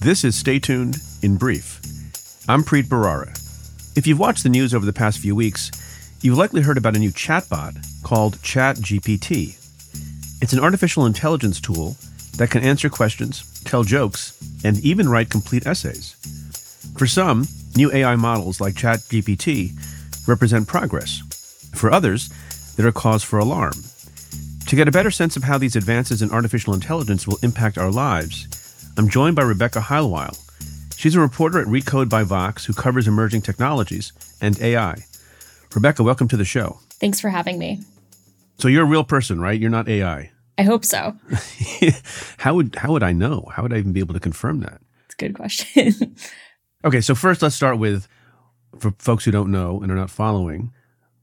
this is Stay Tuned in Brief. I'm Preet Bharara. If you've watched the news over the past few weeks, you've likely heard about a new chatbot called ChatGPT. It's an artificial intelligence tool that can answer questions, tell jokes, and even write complete essays. For some, new AI models like ChatGPT represent progress. For others, they're a cause for alarm. To get a better sense of how these advances in artificial intelligence will impact our lives, I'm joined by Rebecca Heilweil. She's a reporter at Recode by Vox who covers emerging technologies and AI. Rebecca, welcome to the show. Thanks for having me. So you're a real person, right? You're not AI. I hope so. how would how would I know? How would I even be able to confirm that? It's a good question. okay, so first let's start with for folks who don't know and are not following,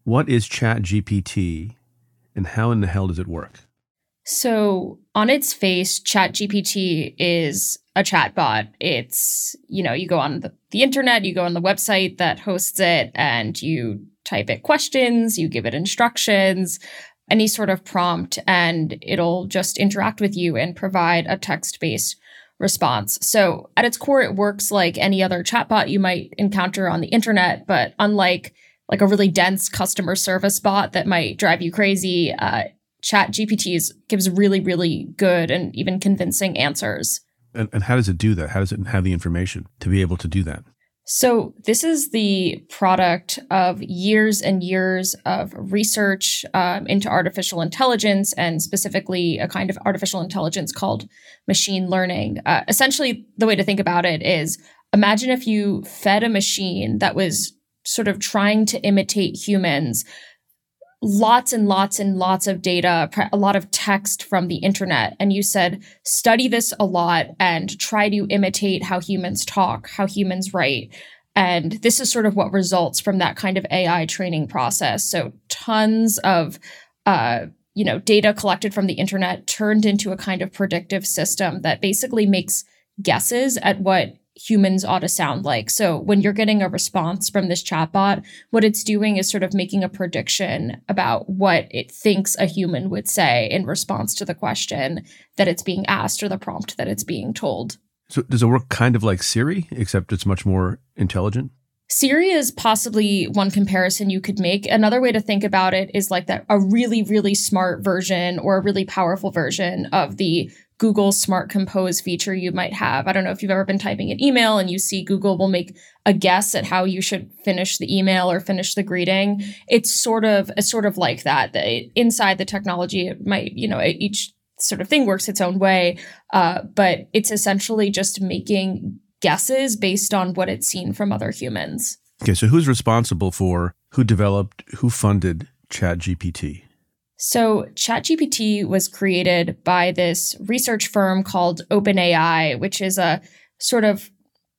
what is Chat GPT and how in the hell does it work? So, on its face, ChatGPT is a chatbot. It's, you know, you go on the, the internet, you go on the website that hosts it, and you type it questions, you give it instructions, any sort of prompt, and it'll just interact with you and provide a text based response. So, at its core, it works like any other chatbot you might encounter on the internet, but unlike like a really dense customer service bot that might drive you crazy. Uh, Chat GPTs gives really, really good and even convincing answers. And, and how does it do that? How does it have the information to be able to do that? So, this is the product of years and years of research um, into artificial intelligence and specifically a kind of artificial intelligence called machine learning. Uh, essentially, the way to think about it is imagine if you fed a machine that was sort of trying to imitate humans lots and lots and lots of data, a lot of text from the internet. And you said, study this a lot and try to imitate how humans talk, how humans write. And this is sort of what results from that kind of AI training process. So tons of, uh, you know, data collected from the internet turned into a kind of predictive system that basically makes guesses at what humans ought to sound like. So when you're getting a response from this chatbot, what it's doing is sort of making a prediction about what it thinks a human would say in response to the question that it's being asked or the prompt that it's being told. So does it work kind of like Siri, except it's much more intelligent? Siri is possibly one comparison you could make. Another way to think about it is like that a really, really smart version or a really powerful version of the Google Smart Compose feature you might have. I don't know if you've ever been typing an email and you see Google will make a guess at how you should finish the email or finish the greeting. It's sort of it's sort of like that. that inside the technology, it might you know each sort of thing works its own way, uh, but it's essentially just making guesses based on what it's seen from other humans. Okay, so who's responsible for who developed, who funded ChatGPT? So, ChatGPT was created by this research firm called OpenAI, which is a sort of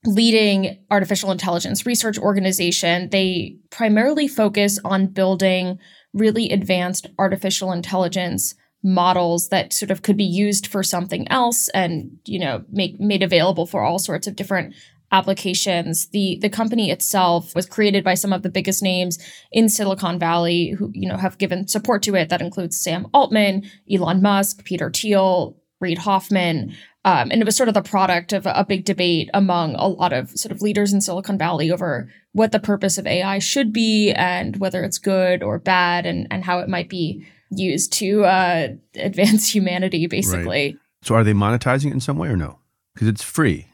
leading artificial intelligence research organization. They primarily focus on building really advanced artificial intelligence models that sort of could be used for something else and you know make made available for all sorts of different applications. The the company itself was created by some of the biggest names in Silicon Valley who, you know, have given support to it. That includes Sam Altman, Elon Musk, Peter Thiel, Reid Hoffman. Um, and it was sort of the product of a, a big debate among a lot of sort of leaders in Silicon Valley over what the purpose of AI should be and whether it's good or bad and, and how it might be used to uh, advance humanity, basically. Right. So are they monetizing it in some way or no? Because it's free.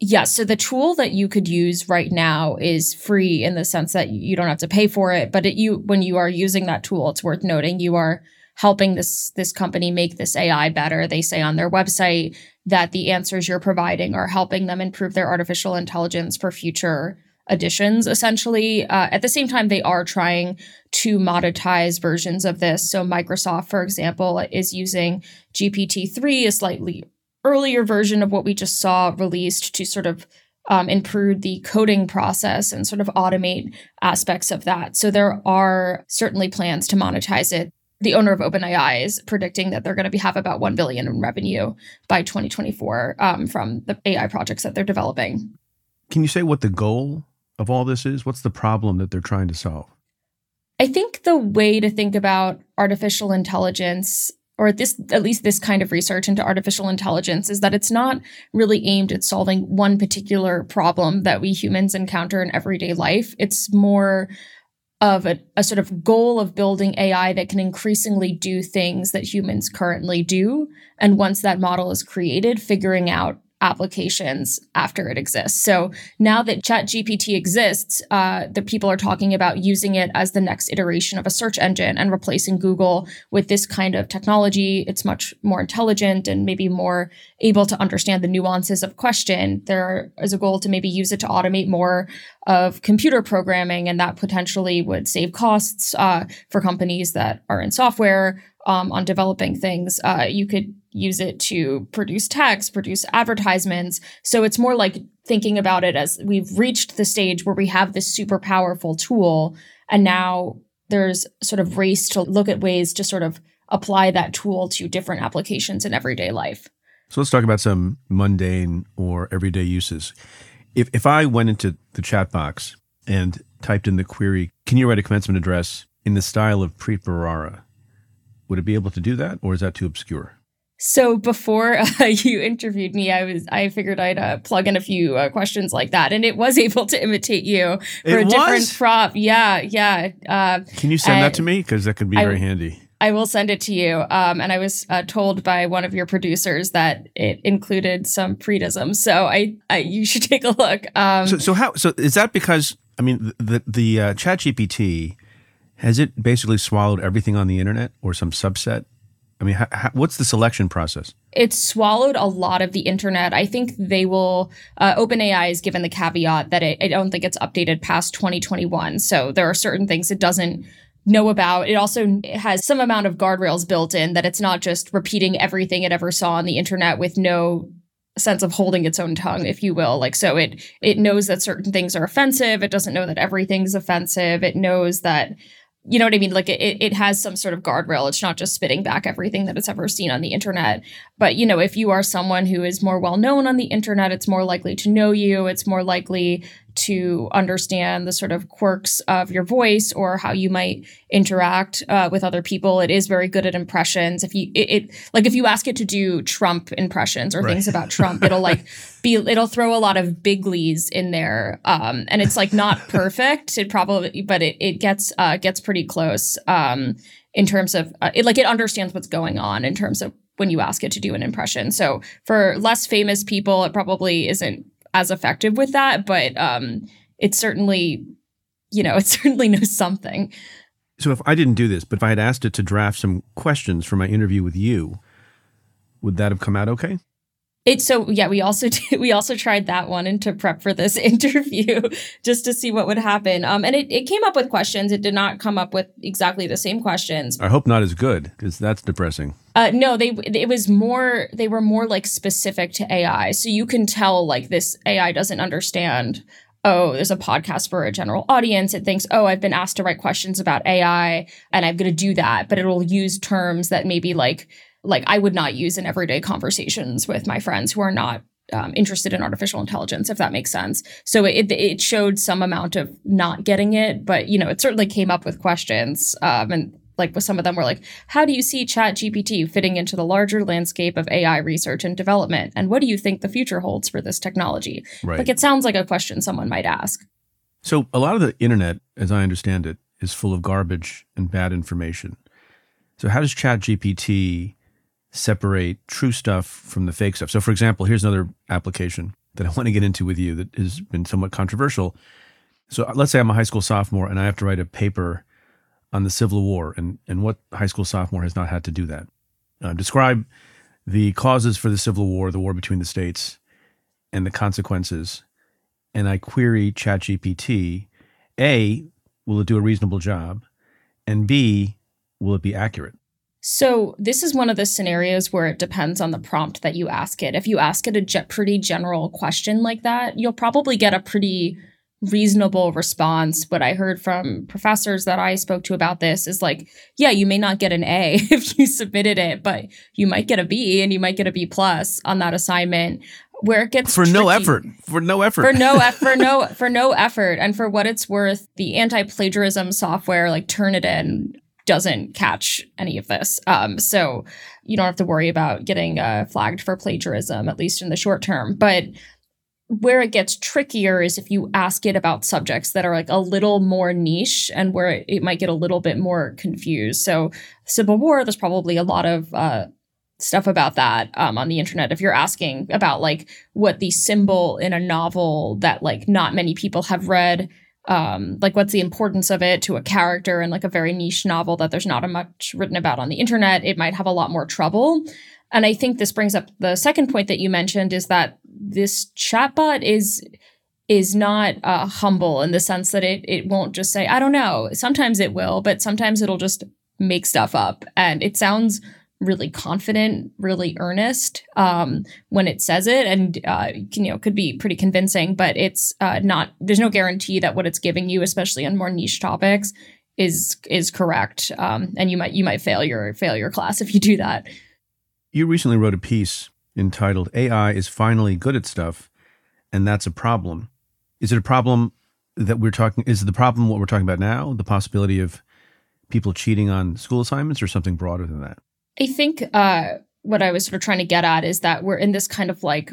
Yes. Yeah, so the tool that you could use right now is free in the sense that you don't have to pay for it. But it, you, when you are using that tool, it's worth noting you are helping this this company make this AI better. They say on their website that the answers you're providing are helping them improve their artificial intelligence for future additions essentially. Uh, at the same time they are trying to monetize versions of this. So microsoft for example is using gpt-3 a slightly earlier version of what we just saw released to sort of um, improve the coding process and sort of automate aspects of that. So there are certainly plans to monetize it. The owner of OpenAI is predicting that they're going to be, have about 1 billion in revenue by 2024 um, from the AI projects that they're developing. Can you say what the goal of all this is? What's the problem that they're trying to solve? I think the way to think about artificial intelligence or at this at least this kind of research into artificial intelligence is that it's not really aimed at solving one particular problem that we humans encounter in everyday life. It's more of a, a, sort of goal of building AI that can increasingly do things that humans currently do. And once that model is created, figuring out applications after it exists. So now that ChatGPT exists, uh, the people are talking about using it as the next iteration of a search engine and replacing Google with this kind of technology. It's much more intelligent and maybe more able to understand the nuances of question. There is a goal to maybe use it to automate more of computer programming, and that potentially would save costs uh, for companies that are in software um, on developing things. Uh, you could use it to produce text, produce advertisements. So it's more like thinking about it as we've reached the stage where we have this super powerful tool, and now there's sort of race to look at ways to sort of apply that tool to different applications in everyday life. So let's talk about some mundane or everyday uses. If if I went into the chat box and typed in the query, can you write a commencement address in the style of Preet Bharara? Would it be able to do that, or is that too obscure? So before uh, you interviewed me, I was I figured I'd uh, plug in a few uh, questions like that, and it was able to imitate you for it a different was? prop. Yeah, yeah. Uh, Can you send that to me? Because that could be I- very handy. I will send it to you. Um, and I was uh, told by one of your producers that it included some predism, so I, I you should take a look. Um, So, so how? So is that because I mean the the uh, Chat GPT has it basically swallowed everything on the internet or some subset? I mean, how, what's the selection process? it's swallowed a lot of the internet. I think they will. Uh, OpenAI is given the caveat that it, I don't think it's updated past 2021. So there are certain things it doesn't know about. It also has some amount of guardrails built in that it's not just repeating everything it ever saw on the internet with no sense of holding its own tongue if you will like so it it knows that certain things are offensive it doesn't know that everything's offensive it knows that you know what I mean? Like it, it has some sort of guardrail. It's not just spitting back everything that it's ever seen on the internet. But, you know, if you are someone who is more well known on the internet, it's more likely to know you. It's more likely to understand the sort of quirks of your voice or how you might interact uh, with other people. It is very good at impressions. If you, it, it, like if you ask it to do Trump impressions or Right. things about Trump, it'll like be, it'll throw a lot of biglies in there. Um, and it's like not perfect. It probably, but it, it gets, uh, gets pretty close. Um, in terms of uh, it, like it understands what's going on in terms of when you ask it to do an impression. So for less famous people, it probably isn't as effective with that, but um, it certainly, you know, it certainly knows something. So if I didn't do this, but if I had asked it to draft some questions for my interview with you, would that have come out okay? It so yeah, we also did, we also tried that one and to prep for this interview just to see what would happen. Um, and it, it came up with questions. It did not come up with exactly the same questions. I hope not as good because that's depressing. Uh, no, they it was more they were more like specific to AI. So you can tell like this AI doesn't understand. Oh, there's a podcast for a general audience. It thinks, oh, I've been asked to write questions about AI, and I'm going to do that. But it'll use terms that maybe like like I would not use in everyday conversations with my friends who are not um, interested in artificial intelligence, if that makes sense. So it it showed some amount of not getting it, but you know, it certainly came up with questions. Um, and like with some of them were like, how do you see Chat GPT fitting into the larger landscape of AI research and development? And what do you think the future holds for this technology? Right. Like it sounds like a question someone might ask. So a lot of the internet, as I understand it, is full of garbage and bad information. So how does Chat GPT separate true stuff from the fake stuff? So for example, here's another application that I want to get into with you that has been somewhat controversial. So let's say I'm a high school sophomore and I have to write a paper on the Civil War, and, and what high school sophomore has not had to do that? Uh, describe the causes for the Civil War, the war between the states, and the consequences. And I query ChatGPT A, will it do a reasonable job? And B, will it be accurate? So, this is one of the scenarios where it depends on the prompt that you ask it. If you ask it a ge- pretty general question like that, you'll probably get a pretty reasonable response. What I heard from professors that I spoke to about this is like, yeah, you may not get an A if you submitted it, but you might get a B and you might get a B plus on that assignment. Where it gets for tricky, no effort, for no effort, for no for no for no effort, and for what it's worth, the anti-plagiarism software like Turnitin doesn't catch any of this. Um, so you don't have to worry about getting uh, flagged for plagiarism, at least in the short term. But where it gets trickier is if you ask it about subjects that are like a little more niche and where it, might get a little bit more confused. So, Civil War, there's probably a lot of uh, stuff about that um, on the internet. If you're asking about like what the symbol in a novel that like not many people have read, um, like what's the importance of it to a character in like a very niche novel that there's not a much written about on the internet, it might have a lot more trouble. And I think this brings up the second point that you mentioned is that this chatbot is is not uh, humble in the sense that it it won't just say I don't know. Sometimes it will, but sometimes it'll just make stuff up, and it sounds really confident, really earnest um, when it says it, and uh, you know could be pretty convincing. But it's uh, not. There's no guarantee that what it's giving you, especially on more niche topics, is is correct. Um, and you might you might fail your fail your class if you do that. You recently wrote a piece entitled AI is finally good at stuff, and that's a problem. Is it a problem that we're talking? Is the problem what we're talking about now? The possibility of people cheating on school assignments, or something broader than that? I think uh, what I was sort of trying to get at is that we're in this kind of like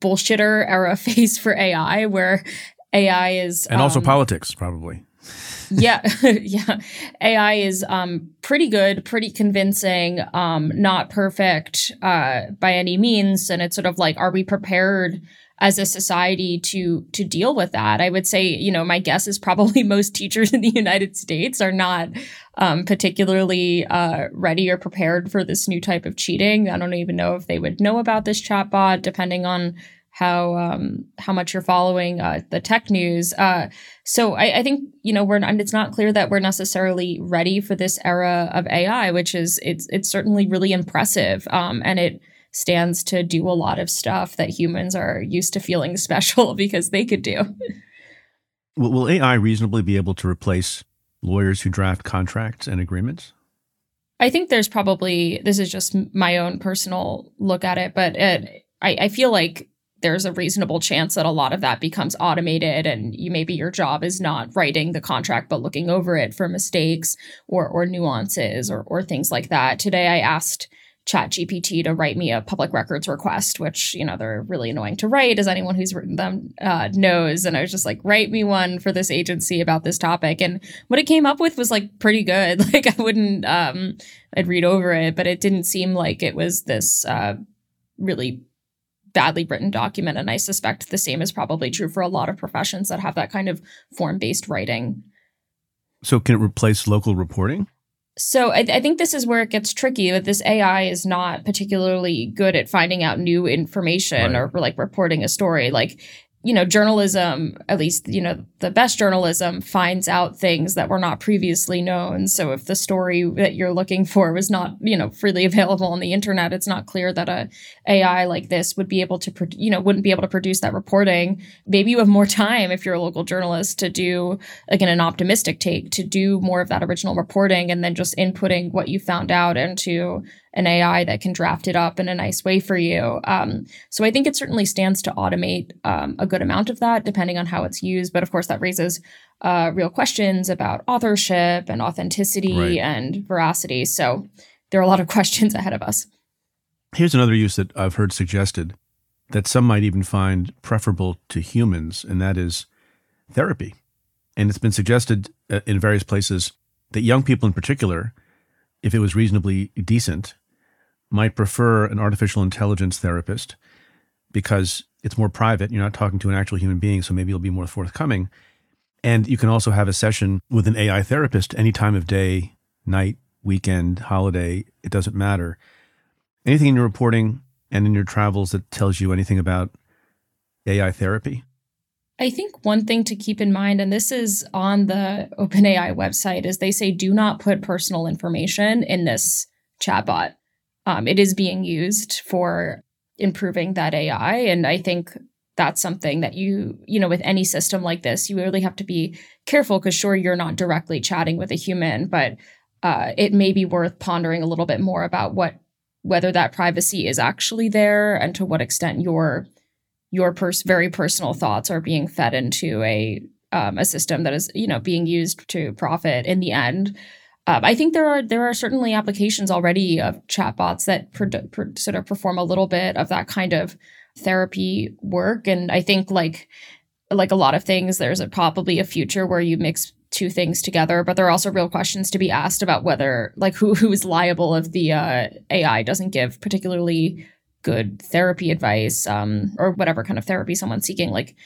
bullshitter era phase for AI, where AI is and also um, politics, probably yeah, yeah. AI is um, pretty good, pretty convincing, um, not perfect uh, by any means, and it's sort of like, are we prepared as a society to to deal with that? I would say, you know, my guess is probably most teachers in the United States are not um, particularly uh, ready or prepared for this new type of cheating. I don't even know if they would know about this chatbot, depending on how um, how much you're following uh, the tech news. Uh, so I, I, think you know we're it's not clear that we're necessarily ready for this era of AI, which is it's it's certainly really impressive, um, and it stands to do a lot of stuff that humans are used to feeling special because they could do. Will, AI reasonably be able to replace lawyers who draft contracts and agreements? I think there's probably this is just my own personal look at it, but it, I, I feel like there's a reasonable chance that a lot of that becomes automated and you maybe your job is not writing the contract but looking over it for mistakes or or nuances or or things like that. Today I asked ChatGPT to write me a public records request, which you know they're really annoying to write, as anyone who's written them uh, knows. And I was just like, write me one for this agency about this topic, and what it came up with was like pretty good. Like I wouldn't, um, I'd read over it, but it didn't seem like it was this uh, really badly written document. And I suspect the same is probably true for a lot of professions that have that kind of form based writing. So, can it replace local reporting? So, I, I, think this is where it gets tricky that this AI is not particularly good at finding out new information right. or like reporting a story. Like, you know, journalism, at least, you know, the best journalism finds out things that were not previously known. So if the story that you're looking for was not, you know, freely available on the internet, it's not clear that a AI like this would be able to, pro- you know, wouldn't be able to produce that reporting. Maybe you have more time if you're a local journalist to do, again, an optimistic take, to do more of that original reporting and then just inputting what you found out into an AI that can draft it up in a nice way for you. Um, so I think it certainly stands to automate um, a good amount of that, depending on how it's used. But of course, that raises uh, real questions about authorship and authenticity right. and veracity. So there are a lot of questions ahead of us. Here's another use that I've heard suggested that some might even find preferable to humans, and that is therapy. And it's been suggested uh, in various places that young people in particular, if it was reasonably decent, might prefer an artificial intelligence therapist because it's more private. You're not talking to an actual human being, so maybe you'll be more forthcoming. And you can also have a session with an AI therapist any time of day, night, weekend, holiday, it doesn't matter. Anything in your reporting and in your travels that tells you anything about AI therapy? I think one thing to keep in mind, and this is on the OpenAI website, is they say do not put personal information in this chatbot. Um, it is being used for improving that AI. And I think that's something that you, you know, with any system like this, you really have to be careful because, sure, you're not directly chatting with a human, but uh, it may be worth pondering a little bit more about what whether that privacy is actually there and to what extent your your pers- very personal thoughts are being fed into a um, a system that is you know being used to profit in the end. Um, I think there are there are certainly applications already of chatbots that sort of perform a little bit of that kind of therapy work, and I think like like a lot of things, there's a, probably a future where you mix two things together but there are also real questions to be asked about whether like who who is liable if the uh, ai doesn't give particularly good therapy advice um, or whatever kind of therapy someone's seeking like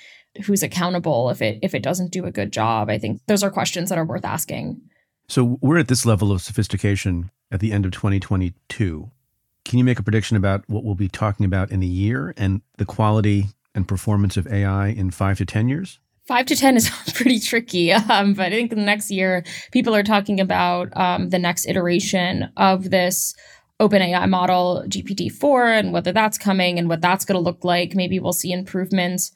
who's accountable if it if it doesn't do a good job. I think those are questions that are worth asking. So we're at this level of sophistication at the end of 2022 can you make a prediction about what we'll be talking about in a year and the quality and performance of ai in 5 to 10 years? Five to 10 is pretty tricky. Um, but I think the next year, people are talking about um, the next iteration of this OpenAI model, GPT-4, and whether that's coming and what that's going to look like. Maybe we'll see improvements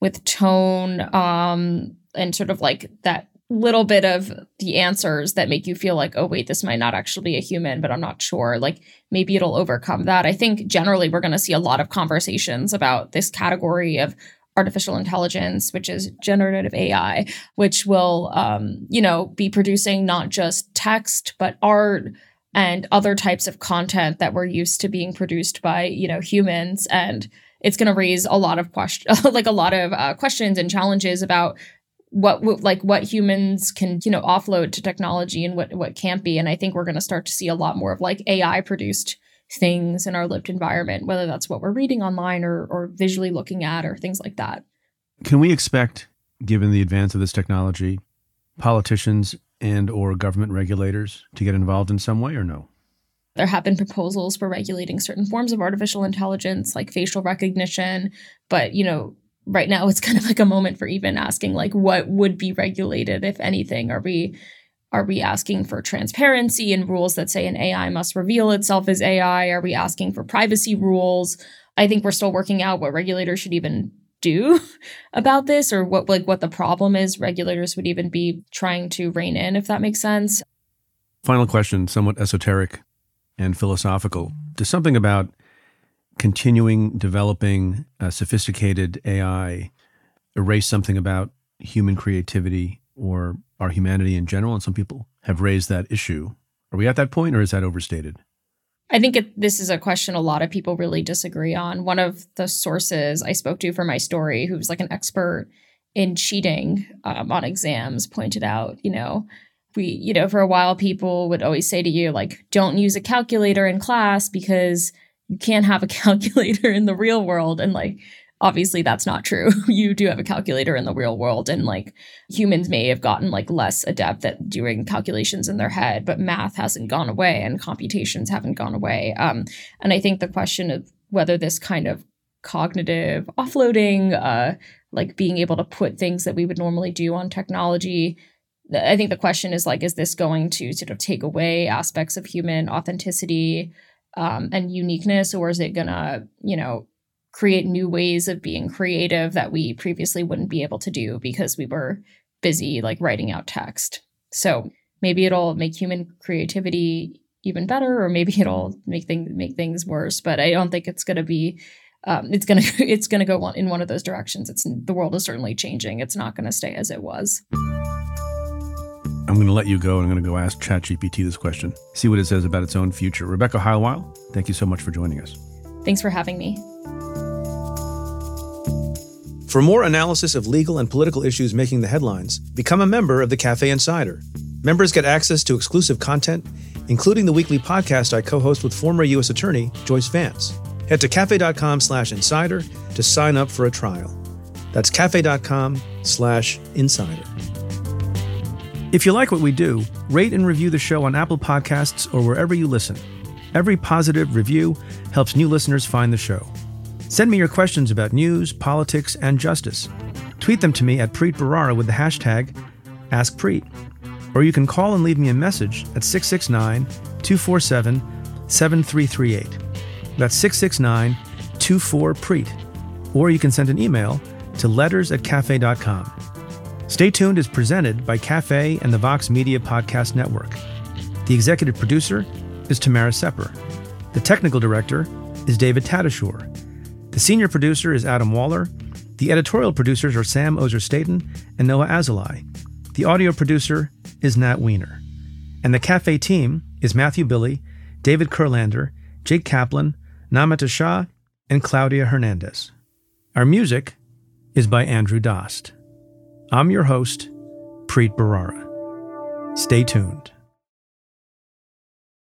with tone um, and sort of like that little bit of the answers that make you feel like, oh, wait, this might not actually be a human, but I'm not sure. Like maybe it'll overcome that. I think generally we're going to see a lot of conversations about this category of artificial intelligence, which is generative AI, which will, um, you know, be producing not just text but art and other types of content that we're used to being produced by, you know, humans. And it's going to raise a lot of questions, like a lot of uh, questions and challenges about what like what humans can you know offload to technology and what what can't be and i think we're going to start to see a lot more of like ai produced things in our lived environment, whether that's what we're reading online or, or visually looking at or things like that. Can we expect, given the advance of this technology, politicians and or government regulators to get involved in some way or no? There have been proposals for regulating certain forms of artificial intelligence like facial recognition, but you know, right now it's kind of like a moment for even asking like what would be regulated if anything are we are we asking for transparency and rules that say an AI must reveal itself as AI? Are we asking for privacy rules? I think we're still working out what regulators should even do about this or what like what the problem is regulators would even be trying to rein in if that makes sense. Final question, somewhat esoteric and philosophical. Does something about continuing developing sophisticated AI erase something about human creativity or our humanity in general, and some people have raised that issue. Are we at that point, or is that overstated? I think it, this is a question a lot of people really disagree on. One of the sources I spoke to for my story, who's like an expert in cheating um, on exams, pointed out, you know, we, you know, for a while people would always say to you, like, don't use a calculator in class because you can't have a calculator in the real world. And like, obviously that's not true. you do have a calculator in the real world and like humans may have gotten like less adept at doing calculations in their head, but math hasn't gone away and computations haven't gone away. Um, and I think the question of whether this kind of cognitive offloading, uh, like being able to put things that we would normally do on technology I think the question is like, is this going to sort of take away aspects of human authenticity um, and uniqueness, or is it gonna, you know, create new ways of being creative that we previously wouldn't be able to do because we were busy like writing out text. So maybe it'll make human creativity even better, or maybe it'll make things make things worse. But I don't think it's going to be. Um, it's gonna it's gonna go in one of those directions. It's the world is certainly changing. It's not going to stay as it was. I'm going to let you go and I'm going to go ask ChatGPT this question, see what it says about its own future. Rebecca Heilweil, thank you so much for joining us. Thanks for having me. For more analysis of legal and political issues making the headlines, become a member of the Cafe Insider. Members get access to exclusive content, including the weekly podcast I co-host with former U.S. Attorney Joyce Vance. Head to cafe.com slash insider to sign up for a trial. That's cafe.com slash insider. If you like what we do, rate and review the show on Apple Podcasts or wherever you listen. Every positive review helps new listeners find the show. Send me your questions about news, politics, and justice. Tweet them to me at Preet Bharara with the hashtag AskPreet. Or you can call and leave me a message at 669 247 7338. That's 669 24 Preet. Or you can send an email to letters at cafe.com. Stay Tuned is presented by Cafe and the Vox Media Podcast Network. The executive producer is Tamara Sepper. The technical director is David Tatasciore. The senior producer is Adam Waller. The editorial producers are Sam Ozer Staten and Noah Azulai. The audio producer is Nat Weiner. And the Cafe team is Matthew Billy, David Kurlander, Jake Kaplan, Namita Shah, and Claudia Hernandez. Our music is by Andrew Dost. I'm your host, Preet Bharara. Stay tuned.